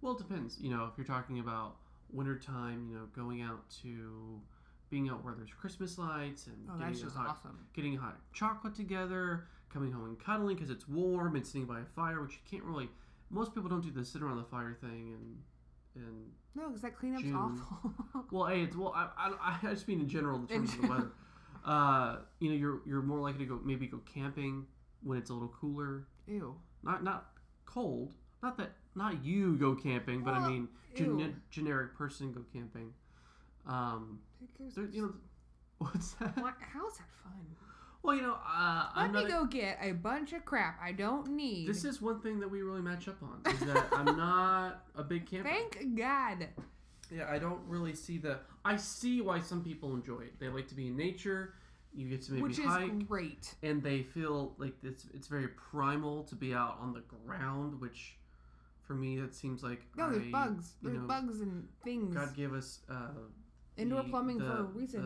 Speaker 1: Well, it depends. You know, if you're talking about wintertime, you know, going out to being out where there's Christmas lights and
Speaker 2: Oh,
Speaker 1: getting hot,
Speaker 2: awesome.
Speaker 1: getting hot chocolate together, coming home and cuddling because it's warm and sitting by a fire, which you can't really. Most people don't do the sit around the fire thing, and and
Speaker 2: No, because that cleanup's
Speaker 1: June.
Speaker 2: awful.
Speaker 1: well, hey, it's well, I, I, I just mean in general in
Speaker 2: In
Speaker 1: terms of the weather. Uh, you know, you're you're more likely to go maybe go camping when it's a little cooler,
Speaker 2: Ew.
Speaker 1: not not cold. Not that not you go camping, but I mean
Speaker 2: ew.
Speaker 1: generic person go camping. Um, there, you know, what's that?
Speaker 2: How's that fun?
Speaker 1: Well, you know, uh,
Speaker 2: Let
Speaker 1: I'm
Speaker 2: me
Speaker 1: a-
Speaker 2: go get a bunch of crap I don't need.
Speaker 1: this is one thing that we really match up on is that I'm not a big camper.
Speaker 2: Thank God.
Speaker 1: Yeah, I don't really see the. I see why some people enjoy it. They like to be in nature. You get to maybe
Speaker 2: Which is
Speaker 1: hike,
Speaker 2: great.
Speaker 1: and they feel like it's it's very primal to be out on the ground. Which, for me, that seems like
Speaker 2: No, there's bugs. There's
Speaker 1: know,
Speaker 2: bugs and things.
Speaker 1: God gave us uh,
Speaker 2: Indoor
Speaker 1: the-
Speaker 2: plumbing for a reason.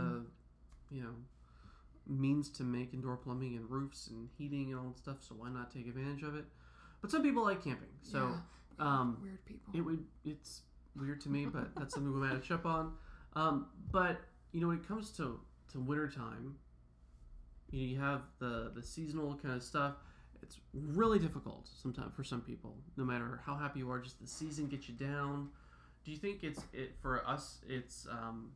Speaker 1: the, you know, means to make indoor plumbing and roofs and heating and all that stuff. So why not take advantage of it? But some people like camping, so
Speaker 2: Yeah.
Speaker 1: um,
Speaker 2: Weird people.
Speaker 1: it would. It's weird to me, but that's something we match up on. Um, but you know, when it comes to to wintertime, you know, you have the the seasonal kind of stuff. It's really difficult sometimes for some people. No matter how happy you are, just the season gets you down. Do you think it's it for us? It's um,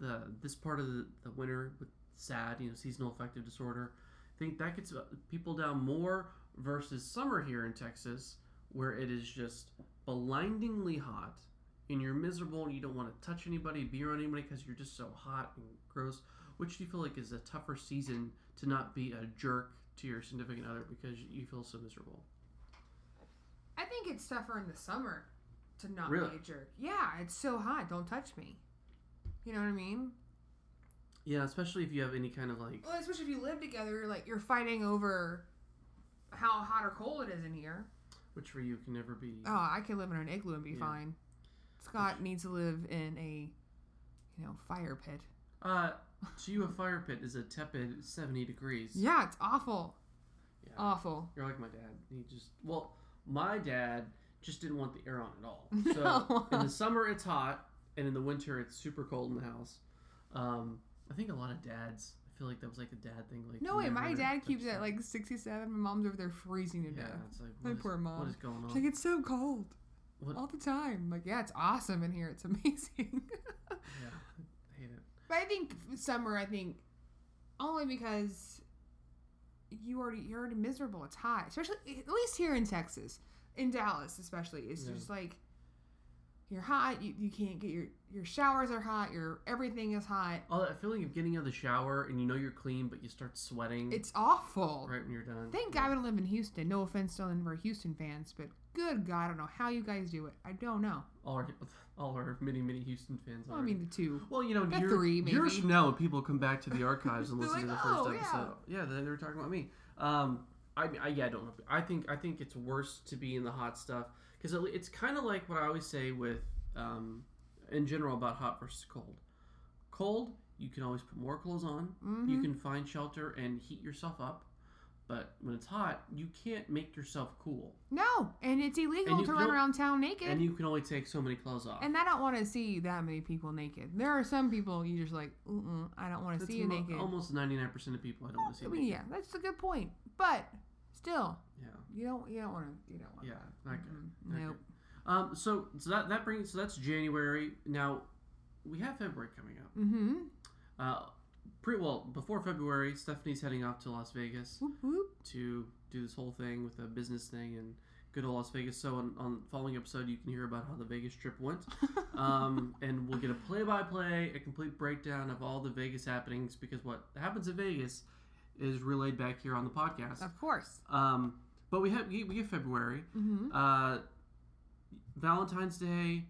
Speaker 1: the this part of the, the winter with sad, you know, seasonal affective disorder. I think that gets uh, people down more versus summer here in Texas, where it is just blindingly hot and you're miserable and you don't want to touch anybody, be around anybody because you're just so hot and gross. Which do you feel like is a tougher season to not be a jerk to your significant other because you feel so miserable?
Speaker 2: I think it's tougher in the summer to not
Speaker 1: Really?
Speaker 2: be a jerk. Yeah, it's so hot. Don't touch me. You know what I mean?
Speaker 1: Yeah, especially if you have any kind of like
Speaker 2: Well, especially if you live together, like you're fighting over how hot or cold it is in here.
Speaker 1: which for you can never be.
Speaker 2: Oh, I can live in an igloo and be
Speaker 1: Yeah.
Speaker 2: fine. Scott needs to live in a, you know, fire pit.
Speaker 1: Uh, to you, a fire pit is a tepid seventy degrees.
Speaker 2: Yeah, it's awful.
Speaker 1: Yeah.
Speaker 2: Awful.
Speaker 1: You're like my dad. He just well, my dad just didn't want the air on at all.
Speaker 2: No.
Speaker 1: So in the summer it's hot, and in the winter it's super cold in the house. Um, I think a lot of dads. I feel like that was like a dad thing. Like
Speaker 2: No way, my dad keeps it at like 67. My mom's over there freezing to
Speaker 1: Yeah,
Speaker 2: death.
Speaker 1: it's like
Speaker 2: My
Speaker 1: is-
Speaker 2: poor mom.
Speaker 1: What is going
Speaker 2: She's
Speaker 1: on?
Speaker 2: like, it's so cold
Speaker 1: What-
Speaker 2: all the time. I'm like, yeah, it's awesome in here. It's amazing.
Speaker 1: yeah, I hate it.
Speaker 2: but I think summer. I think only because you already you're already miserable. It's hot, especially at least here in Texas, in Dallas, especially. It's
Speaker 1: Yeah.
Speaker 2: just like you're hot. You, you can't get your your showers are hot. Your everything is hot.
Speaker 1: All that feeling of getting out of the shower and you know you're clean, but you start sweating
Speaker 2: It's awful.
Speaker 1: right when you're done.
Speaker 2: Thank God I don't live in Houston. No offense to any of our Houston fans, but good God, I don't know how you guys do it. I don't know.
Speaker 1: All our, all our many, many Houston fans.
Speaker 2: Well, I mean, the two.
Speaker 1: well, you know,
Speaker 2: the
Speaker 1: year-
Speaker 2: three, maybe.
Speaker 1: years from now, when people come back to the archives and listen to the
Speaker 2: like,
Speaker 1: first
Speaker 2: "Oh, yeah."
Speaker 1: episode, yeah, they, they were talking about me. Um, I, I, yeah, I don't know. I think, I think it's worse to be in the hot stuff because it's kind of like what I always say with, um, in general about hot versus cold. Cold, you can always put more clothes on.
Speaker 2: Mhm.
Speaker 1: You can find shelter and heat yourself up. But when it's hot, you can't make yourself cool,
Speaker 2: No, and it's illegal
Speaker 1: And
Speaker 2: to run around town naked.
Speaker 1: and you can only take so many clothes off.
Speaker 2: And I don't want to see that many people naked. There are some people you just like, I don't want to see you
Speaker 1: mo-
Speaker 2: naked.
Speaker 1: almost ninety nine percent of people I don't want to see. Naked.
Speaker 2: yeah, that's a good point. But still,
Speaker 1: yeah,
Speaker 2: you don't, you don't want to, you don't want.
Speaker 1: yeah,
Speaker 2: that.
Speaker 1: good.
Speaker 2: Nope.
Speaker 1: good. Um, so so that that brings so that's January. Now we have February coming up.
Speaker 2: Mm-hmm.
Speaker 1: Uh, pre well before February, Stephanie's heading off to Las Vegas
Speaker 2: Whoop whoop.
Speaker 1: to do this whole thing with a business thing and go to Las Vegas. So on, on the following episode, you can hear about how the Vegas trip went. um, and we'll get a play-by-play, a complete breakdown of all the Vegas happenings because what happens in Vegas is relayed back here on the podcast.
Speaker 2: of course.
Speaker 1: Um, but we have we, we have February,
Speaker 2: Mm-hmm.
Speaker 1: uh, Valentine's Day.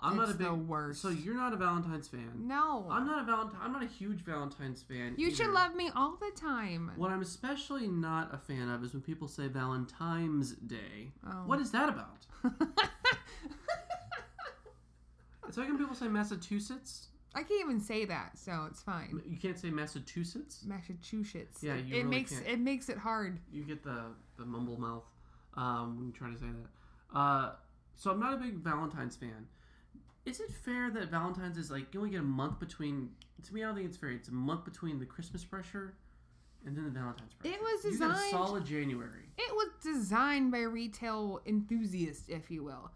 Speaker 1: I'm not a big
Speaker 2: the worst.
Speaker 1: so you're not a Valentine's fan.
Speaker 2: No.
Speaker 1: I'm not a Valentine. I'm not a huge Valentine's fan.
Speaker 2: You should love me all the time.
Speaker 1: What I'm especially not a fan of is when people say Valentine's Day.
Speaker 2: Oh.
Speaker 1: What is that about? It's like when people say Massachusetts.
Speaker 2: I can't even say that, so it's fine.
Speaker 1: You can't say Massachusetts.
Speaker 2: Massachusetts.
Speaker 1: Yeah,
Speaker 2: It- it
Speaker 1: really
Speaker 2: makes
Speaker 1: can't.
Speaker 2: it makes it hard.
Speaker 1: You get the the mumble mouth um, when you try to say that. Uh, so I'm not a big Valentine's fan. Is it fair that Valentine's is like you only get a month between? To me, I don't think it's fair. It's a month between the Christmas pressure and then the Valentine's pressure.
Speaker 2: It was designed
Speaker 1: You get a solid January.
Speaker 2: It was designed by retail enthusiasts, if you will.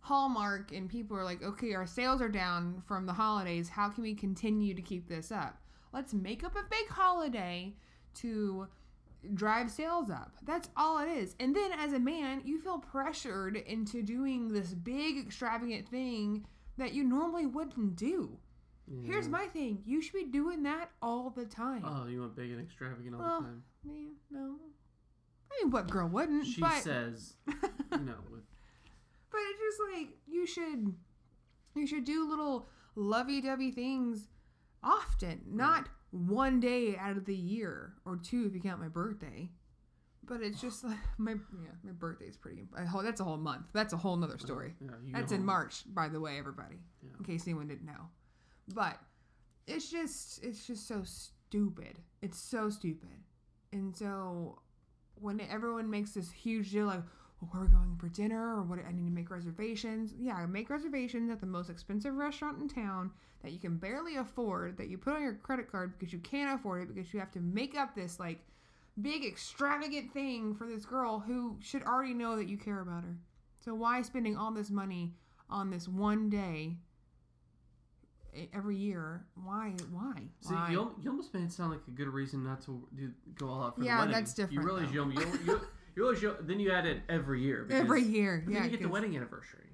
Speaker 2: Hallmark and people are like, okay, our sales are down from the holidays. How can we continue to keep this up? Let's make up a big holiday to drive sales up. That's all it is. And then as a man, you feel pressured into doing this big extravagant thing that you normally wouldn't do. Here's my thing. You should be doing that all the time.
Speaker 1: Oh, you want big and extravagant all
Speaker 2: Well,
Speaker 1: the time.
Speaker 2: Man, no. I mean, what girl wouldn't?
Speaker 1: She
Speaker 2: but,
Speaker 1: says, no. With,
Speaker 2: but it's just like you should, you should do little lovey-dovey things often, not one day out of the year or two if you count my birthday. But it's just like my yeah, my birthday's pretty. A whole, that's a whole month. That's a whole nother story.
Speaker 1: yeah, you
Speaker 2: That's in. March, by the way, everybody.
Speaker 1: Yeah.
Speaker 2: In case anyone didn't know. But it's just it's just so stupid. It's so stupid. And so when everyone makes this huge deal like, well, where are we going for dinner or what I need to make reservations. Yeah, make reservations at the most expensive restaurant in town that you can barely afford, that you put on your credit card because you can't afford it because you have to make up this like big extravagant thing for this girl who should already know that you care about her. So why spending all this money on this one day every year? Why? Why?
Speaker 1: See,
Speaker 2: why?
Speaker 1: you, you almost made it sound like a good reason not to do, go all out for
Speaker 2: Yeah,
Speaker 1: the wedding.
Speaker 2: that's different,
Speaker 1: You realize
Speaker 2: though.
Speaker 1: you, you, you, realize you, then you add it every year. Because,
Speaker 2: every year, yeah.
Speaker 1: then you get the wedding anniversary.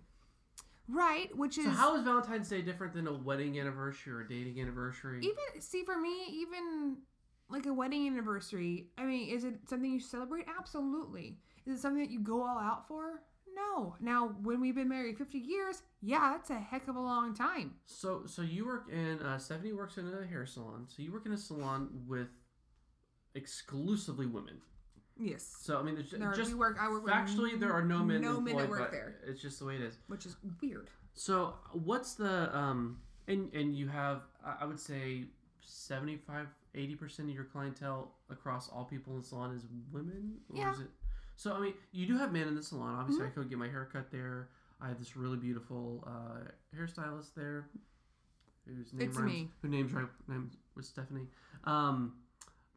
Speaker 2: right, which is
Speaker 1: So how is Valentine's Day different than a wedding anniversary or a dating anniversary?
Speaker 2: even see for me even like a wedding anniversary. I mean, is it something you celebrate? Absolutely. Is it something that you go all out for? No. Now, when we've been married 50 years, yeah, that's a heck of a long time.
Speaker 1: So, so you work in uh, Stephanie works in a hair salon. So you work in a salon with exclusively women.
Speaker 2: Yes.
Speaker 1: So I mean, there's
Speaker 2: There,
Speaker 1: just
Speaker 2: work. I work
Speaker 1: factually there are no men
Speaker 2: no men that work there,
Speaker 1: It's just the way it is.
Speaker 2: which is weird.
Speaker 1: So what's the um and and you have I would say 75 80% of your clientele across all people in the salon is women or
Speaker 2: Yeah.
Speaker 1: is it So I mean, you do have men in the salon. Obviously, I could get my hair cut there. I have this really beautiful uh, hairstylist there, whose name
Speaker 2: It's
Speaker 1: rhymes,
Speaker 2: me.
Speaker 1: Who name's right name was Stephanie. Um,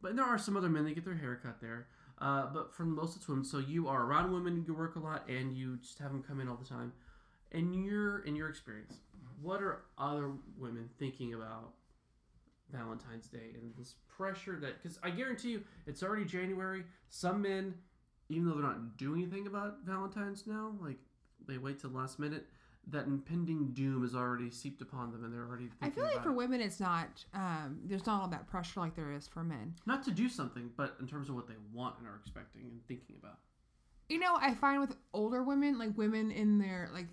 Speaker 1: but there are some other men that get their hair cut there. Uh, but for most it's women. So you are around women. You work a lot, and you just have them come in all the time. In your in your experience, what are other women thinking about Valentine's Day and this pressure that because I guarantee you it's already January. Some men, even though they're not doing anything about Valentine's now, like they wait till the last minute, that impending doom is already seeped upon them and they're already. Thinking
Speaker 2: I feel like for
Speaker 1: it.
Speaker 2: women, it's not. Um, there's not all that pressure like there is for men.
Speaker 1: not to do something, but in terms of what they want and are expecting and thinking about.
Speaker 2: You know, I find with older women, like women in their like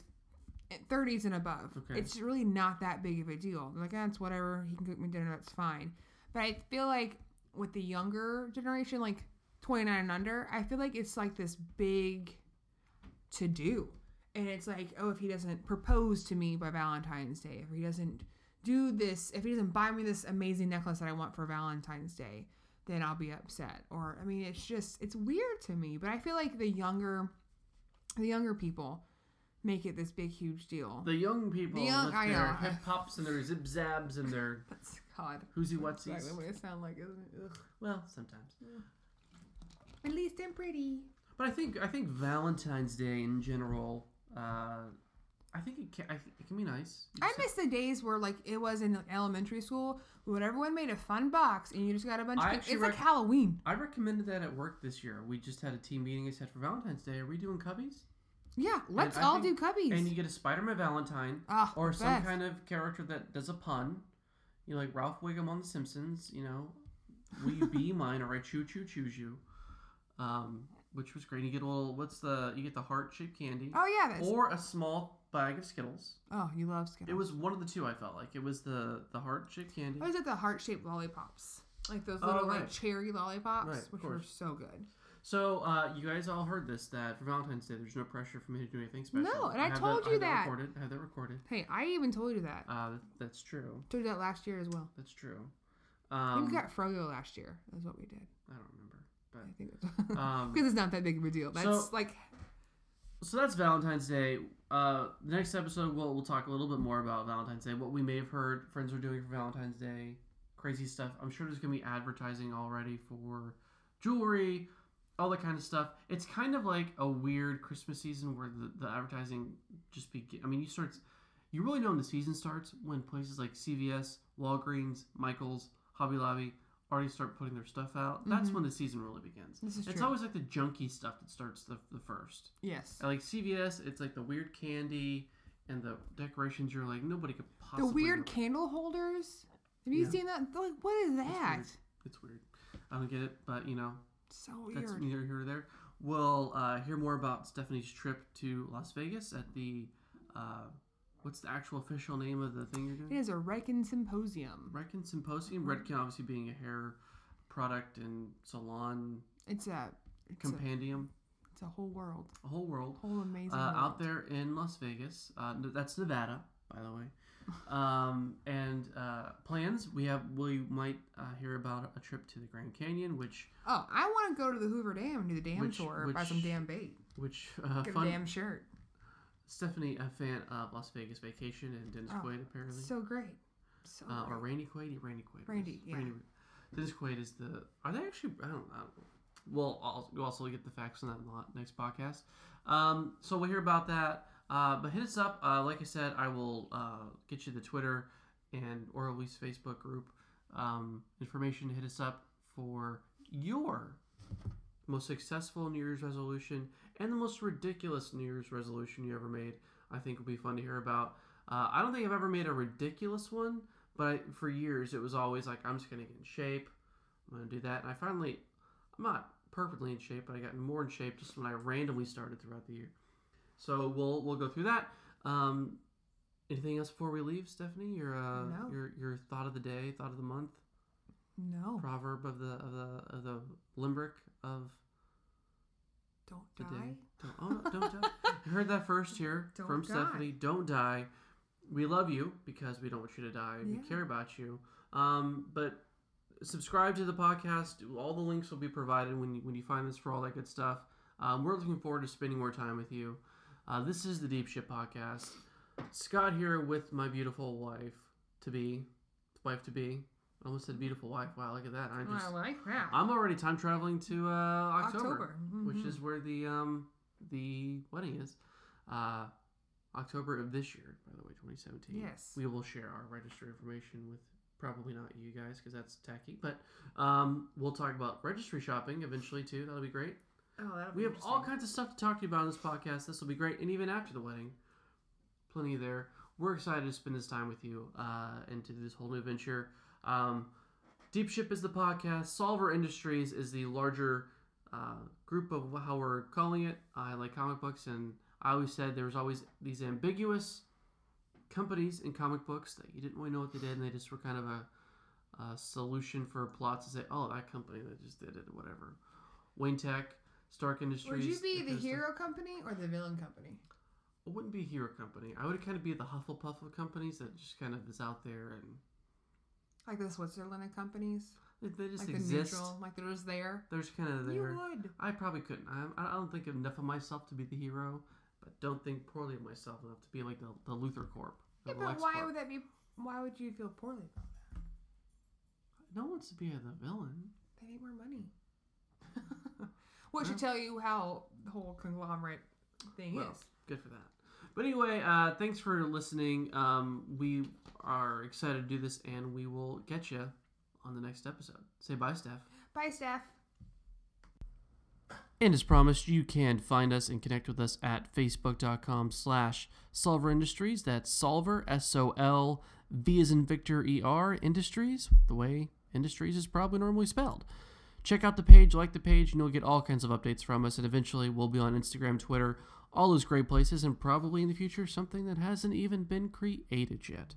Speaker 2: 30s and above,
Speaker 1: Okay.
Speaker 2: it's really not that big of a deal. They're like, that's whatever. He can cook me dinner. That's fine. But I feel like with the younger generation, like 29 and under, I feel like it's like this big to do. And it's like, oh, if he doesn't propose to me by Valentine's Day, if he doesn't do this, if he doesn't buy me this amazing necklace that I want for Valentine's Day, then I'll be upset. Or I mean, it's just it's weird to me. But I feel like the younger, the younger people make it this big huge deal.
Speaker 1: The young people
Speaker 2: The young-
Speaker 1: with
Speaker 2: I
Speaker 1: their
Speaker 2: know.
Speaker 1: hip hops and their zip zabs and their
Speaker 2: That's God. That's
Speaker 1: whatsies.
Speaker 2: exactly what it sounds like, isn't it? Ugh.
Speaker 1: Well, sometimes.
Speaker 2: At least I'm pretty.
Speaker 1: But I think I think Valentine's Day in general, uh, I think it can, I, it can be nice. You
Speaker 2: I
Speaker 1: just-
Speaker 2: miss the days where like it was in elementary school when everyone made a fun box and you just got a bunch
Speaker 1: I
Speaker 2: of
Speaker 1: actually
Speaker 2: it's like
Speaker 1: rec-
Speaker 2: Halloween.
Speaker 1: I recommended that at work this year. We just had a team meeting. I said for Valentine's Day, are we doing cubbies?
Speaker 2: Yeah, let's
Speaker 1: I
Speaker 2: all
Speaker 1: think-
Speaker 2: do cubbies.
Speaker 1: And you get a Spider-Man Valentine
Speaker 2: Ah,
Speaker 1: or
Speaker 2: the
Speaker 1: some
Speaker 2: best.
Speaker 1: kind of character that does a pun. You know, like Ralph Wiggum on The Simpsons. You know, will you be mine or I choo choo choose you? Um, which was great. You get a little. What's the? You get the heart shaped candy
Speaker 2: Oh yeah, that's,
Speaker 1: or a small bag of Skittles.
Speaker 2: oh you love Skittles.
Speaker 1: It was one of the two. I felt like it was the the heart shaped candy.
Speaker 2: I was at the heart shaped lollipops, like those
Speaker 1: Oh,
Speaker 2: little like cherry lollipops,
Speaker 1: Right,
Speaker 2: which were so good.
Speaker 1: So uh, you guys all heard this that for Valentine's Day, there's no pressure for me to do anything special.
Speaker 2: No, and I
Speaker 1: have
Speaker 2: told
Speaker 1: that,
Speaker 2: you
Speaker 1: I
Speaker 2: that.
Speaker 1: recorded. I have that recorded.
Speaker 2: Hey, I even told you that.
Speaker 1: Uh, that's true.
Speaker 2: told you that last year as well.
Speaker 1: That's true.
Speaker 2: I think
Speaker 1: Um,
Speaker 2: we got froyo last year. That's what we did.
Speaker 1: I don't remember.
Speaker 2: I
Speaker 1: But
Speaker 2: think that's
Speaker 1: um,
Speaker 2: because it's not that big of a deal. That's
Speaker 1: So-
Speaker 2: like
Speaker 1: so that's Valentine's Day. Uh, the next episode, we'll, we'll talk a little bit more about Valentine's Day, what we may have heard friends are doing for Valentine's Day, crazy stuff. I'm sure there's gonna be advertising already for jewelry, all that kind of stuff. It's kind of like a weird Christmas season where the, the advertising just begin. I mean, you start, you really know when the season starts when places like CVS, Walgreens, Michaels, Hobby Lobby already start putting their stuff out. That's
Speaker 2: Mhm.
Speaker 1: when the season really begins.
Speaker 2: this is
Speaker 1: It's
Speaker 2: true.
Speaker 1: always like the junky stuff that starts the, the first.
Speaker 2: yes.
Speaker 1: At, like CVS, it's like the weird candy and the decorations. You're like nobody could possibly.
Speaker 2: The weird
Speaker 1: look-
Speaker 2: candle holders. Have you
Speaker 1: Yeah.
Speaker 2: seen that? They're Like, what is that?
Speaker 1: weird. It's weird. I don't get it, but you know
Speaker 2: So weird.
Speaker 1: that's neither here or there. We'll uh, hear more about Stephanie's trip to Las Vegas at the. Uh, what's the actual official name of the thing you're doing?
Speaker 2: is a Redken Symposium.
Speaker 1: Redken Symposium. Redken obviously being a hair product and salon
Speaker 2: It's a it's a,
Speaker 1: compendium,
Speaker 2: it's a whole world,
Speaker 1: a whole world.
Speaker 2: whole amazing
Speaker 1: uh,
Speaker 2: world.
Speaker 1: out there in Las Vegas. Uh, that's Nevada, by the way. Um, and uh, plans we have. We might uh, hear about a trip to the Grand Canyon, which
Speaker 2: Oh, I want to go to the Hoover Dam and do the dam
Speaker 1: Which-
Speaker 2: tour, buy some damn bait,
Speaker 1: which uh,
Speaker 2: get
Speaker 1: fun.
Speaker 2: a damn shirt.
Speaker 1: Stephanie, a fan of Las Vegas Vacation and Dennis
Speaker 2: Oh,
Speaker 1: Quaid, apparently,
Speaker 2: So great, so
Speaker 1: uh, or
Speaker 2: great.
Speaker 1: Randy Quaid. Randy Quaid.
Speaker 2: Randy, yeah.
Speaker 1: Dennis Quaid is the. Are they actually? I don't know. We'll al- we'll also get the facts on that in the next podcast. Um, so we'll hear about that. Uh, but hit us up. Uh, like I said, I will uh, get you the Twitter and or at least Facebook group um, information. To hit us up for your most successful New Year's resolution and the most ridiculous New Year's resolution you ever made. I think will be fun to hear about. Uh, I don't think I've ever made a ridiculous one, but I, for years it was always like I'm just gonna get in shape. I'm gonna do that, and I finally, I'm not perfectly in shape, but I got more in shape just when I randomly started throughout the year. So we'll we'll go through that. Um, anything else before we leave, Stephanie? Your uh,
Speaker 2: No.
Speaker 1: your your thought of the day, thought of the month,
Speaker 2: No,
Speaker 1: proverb of the of the of the limerick of
Speaker 2: don't die.
Speaker 1: Don't, oh, don't die. You heard that first here
Speaker 2: Don't
Speaker 1: from
Speaker 2: die.
Speaker 1: Stephanie. Don't die. We love you because we don't want you to die. We care about you. Um, but subscribe to the podcast. All the links will be provided when you, when you find this for all that good stuff. Um, we're looking forward to spending more time with you. Uh, this is the Deep Ship Podcast. Scott here with my beautiful wife to be, wife to be. Almost said beautiful wife. Wow, look at that. I just,
Speaker 2: I like that.
Speaker 1: I'm already time traveling to uh, October, which
Speaker 2: Mhm.
Speaker 1: is where the um the wedding is. Uh, October of this year, by the way, 2017.
Speaker 2: Yes.
Speaker 1: We will share our registry information with probably not you guys because that's tacky, but um, we'll talk about registry shopping eventually too. That'll be great.
Speaker 2: oh, that'll
Speaker 1: We
Speaker 2: be
Speaker 1: have all kinds of stuff to talk to you about on this podcast. This will be great, and even after the wedding, plenty there. We're excited to spend this time with you uh, and to do this whole new venture. Um, Deep Ship is the podcast. Solver Industries is the larger uh, group of how we're calling it. I like comic books, and I always said there was always these ambiguous companies in comic books that you didn't really know what they did, and they just were kind of a, a solution for plots to say, "Oh, that company that just did it, whatever." Wayne Tech, Stark Industries.
Speaker 2: Would you be the
Speaker 1: of stuff.
Speaker 2: hero company or the villain company?
Speaker 1: I wouldn't be a hero company. I would kind of be the Hufflepuff of companies that just kind of is out there and
Speaker 2: Like the Switzerland and companies?
Speaker 1: they, just
Speaker 2: like
Speaker 1: exist.
Speaker 2: the neutral, like they're just there?
Speaker 1: They're just kind of there.
Speaker 2: You would.
Speaker 1: I probably couldn't. I, I don't think enough of myself to be the hero, but don't think poorly of myself enough to be like the, the LuthorCorp.
Speaker 2: Yeah, but
Speaker 1: Lex
Speaker 2: why
Speaker 1: Corp.
Speaker 2: would that be? Why would you feel poorly about that?
Speaker 1: No one wants to be the villain.
Speaker 2: They need more money. What should tell you how the whole conglomerate thing
Speaker 1: Well,
Speaker 2: is?
Speaker 1: Good for that. But anyway, uh, thanks for listening. Um, we are excited to do this, and we will get you on the next episode. Say bye, Steph.
Speaker 2: Bye, Steph.
Speaker 1: And as promised, you can find us and connect with us at facebook.com slash Solver Industries. That's Solver, S-O-L, V as in Victor, E-R, Industries, the way Industries is probably normally spelled. Check out the page, like the page, and you'll get all kinds of updates from us. And eventually, we'll be on Instagram, Twitter, all those great places, and probably in the future, something that hasn't even been created yet.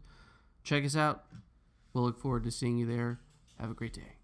Speaker 1: Check us out. We'll look forward to seeing you there. Have a great day.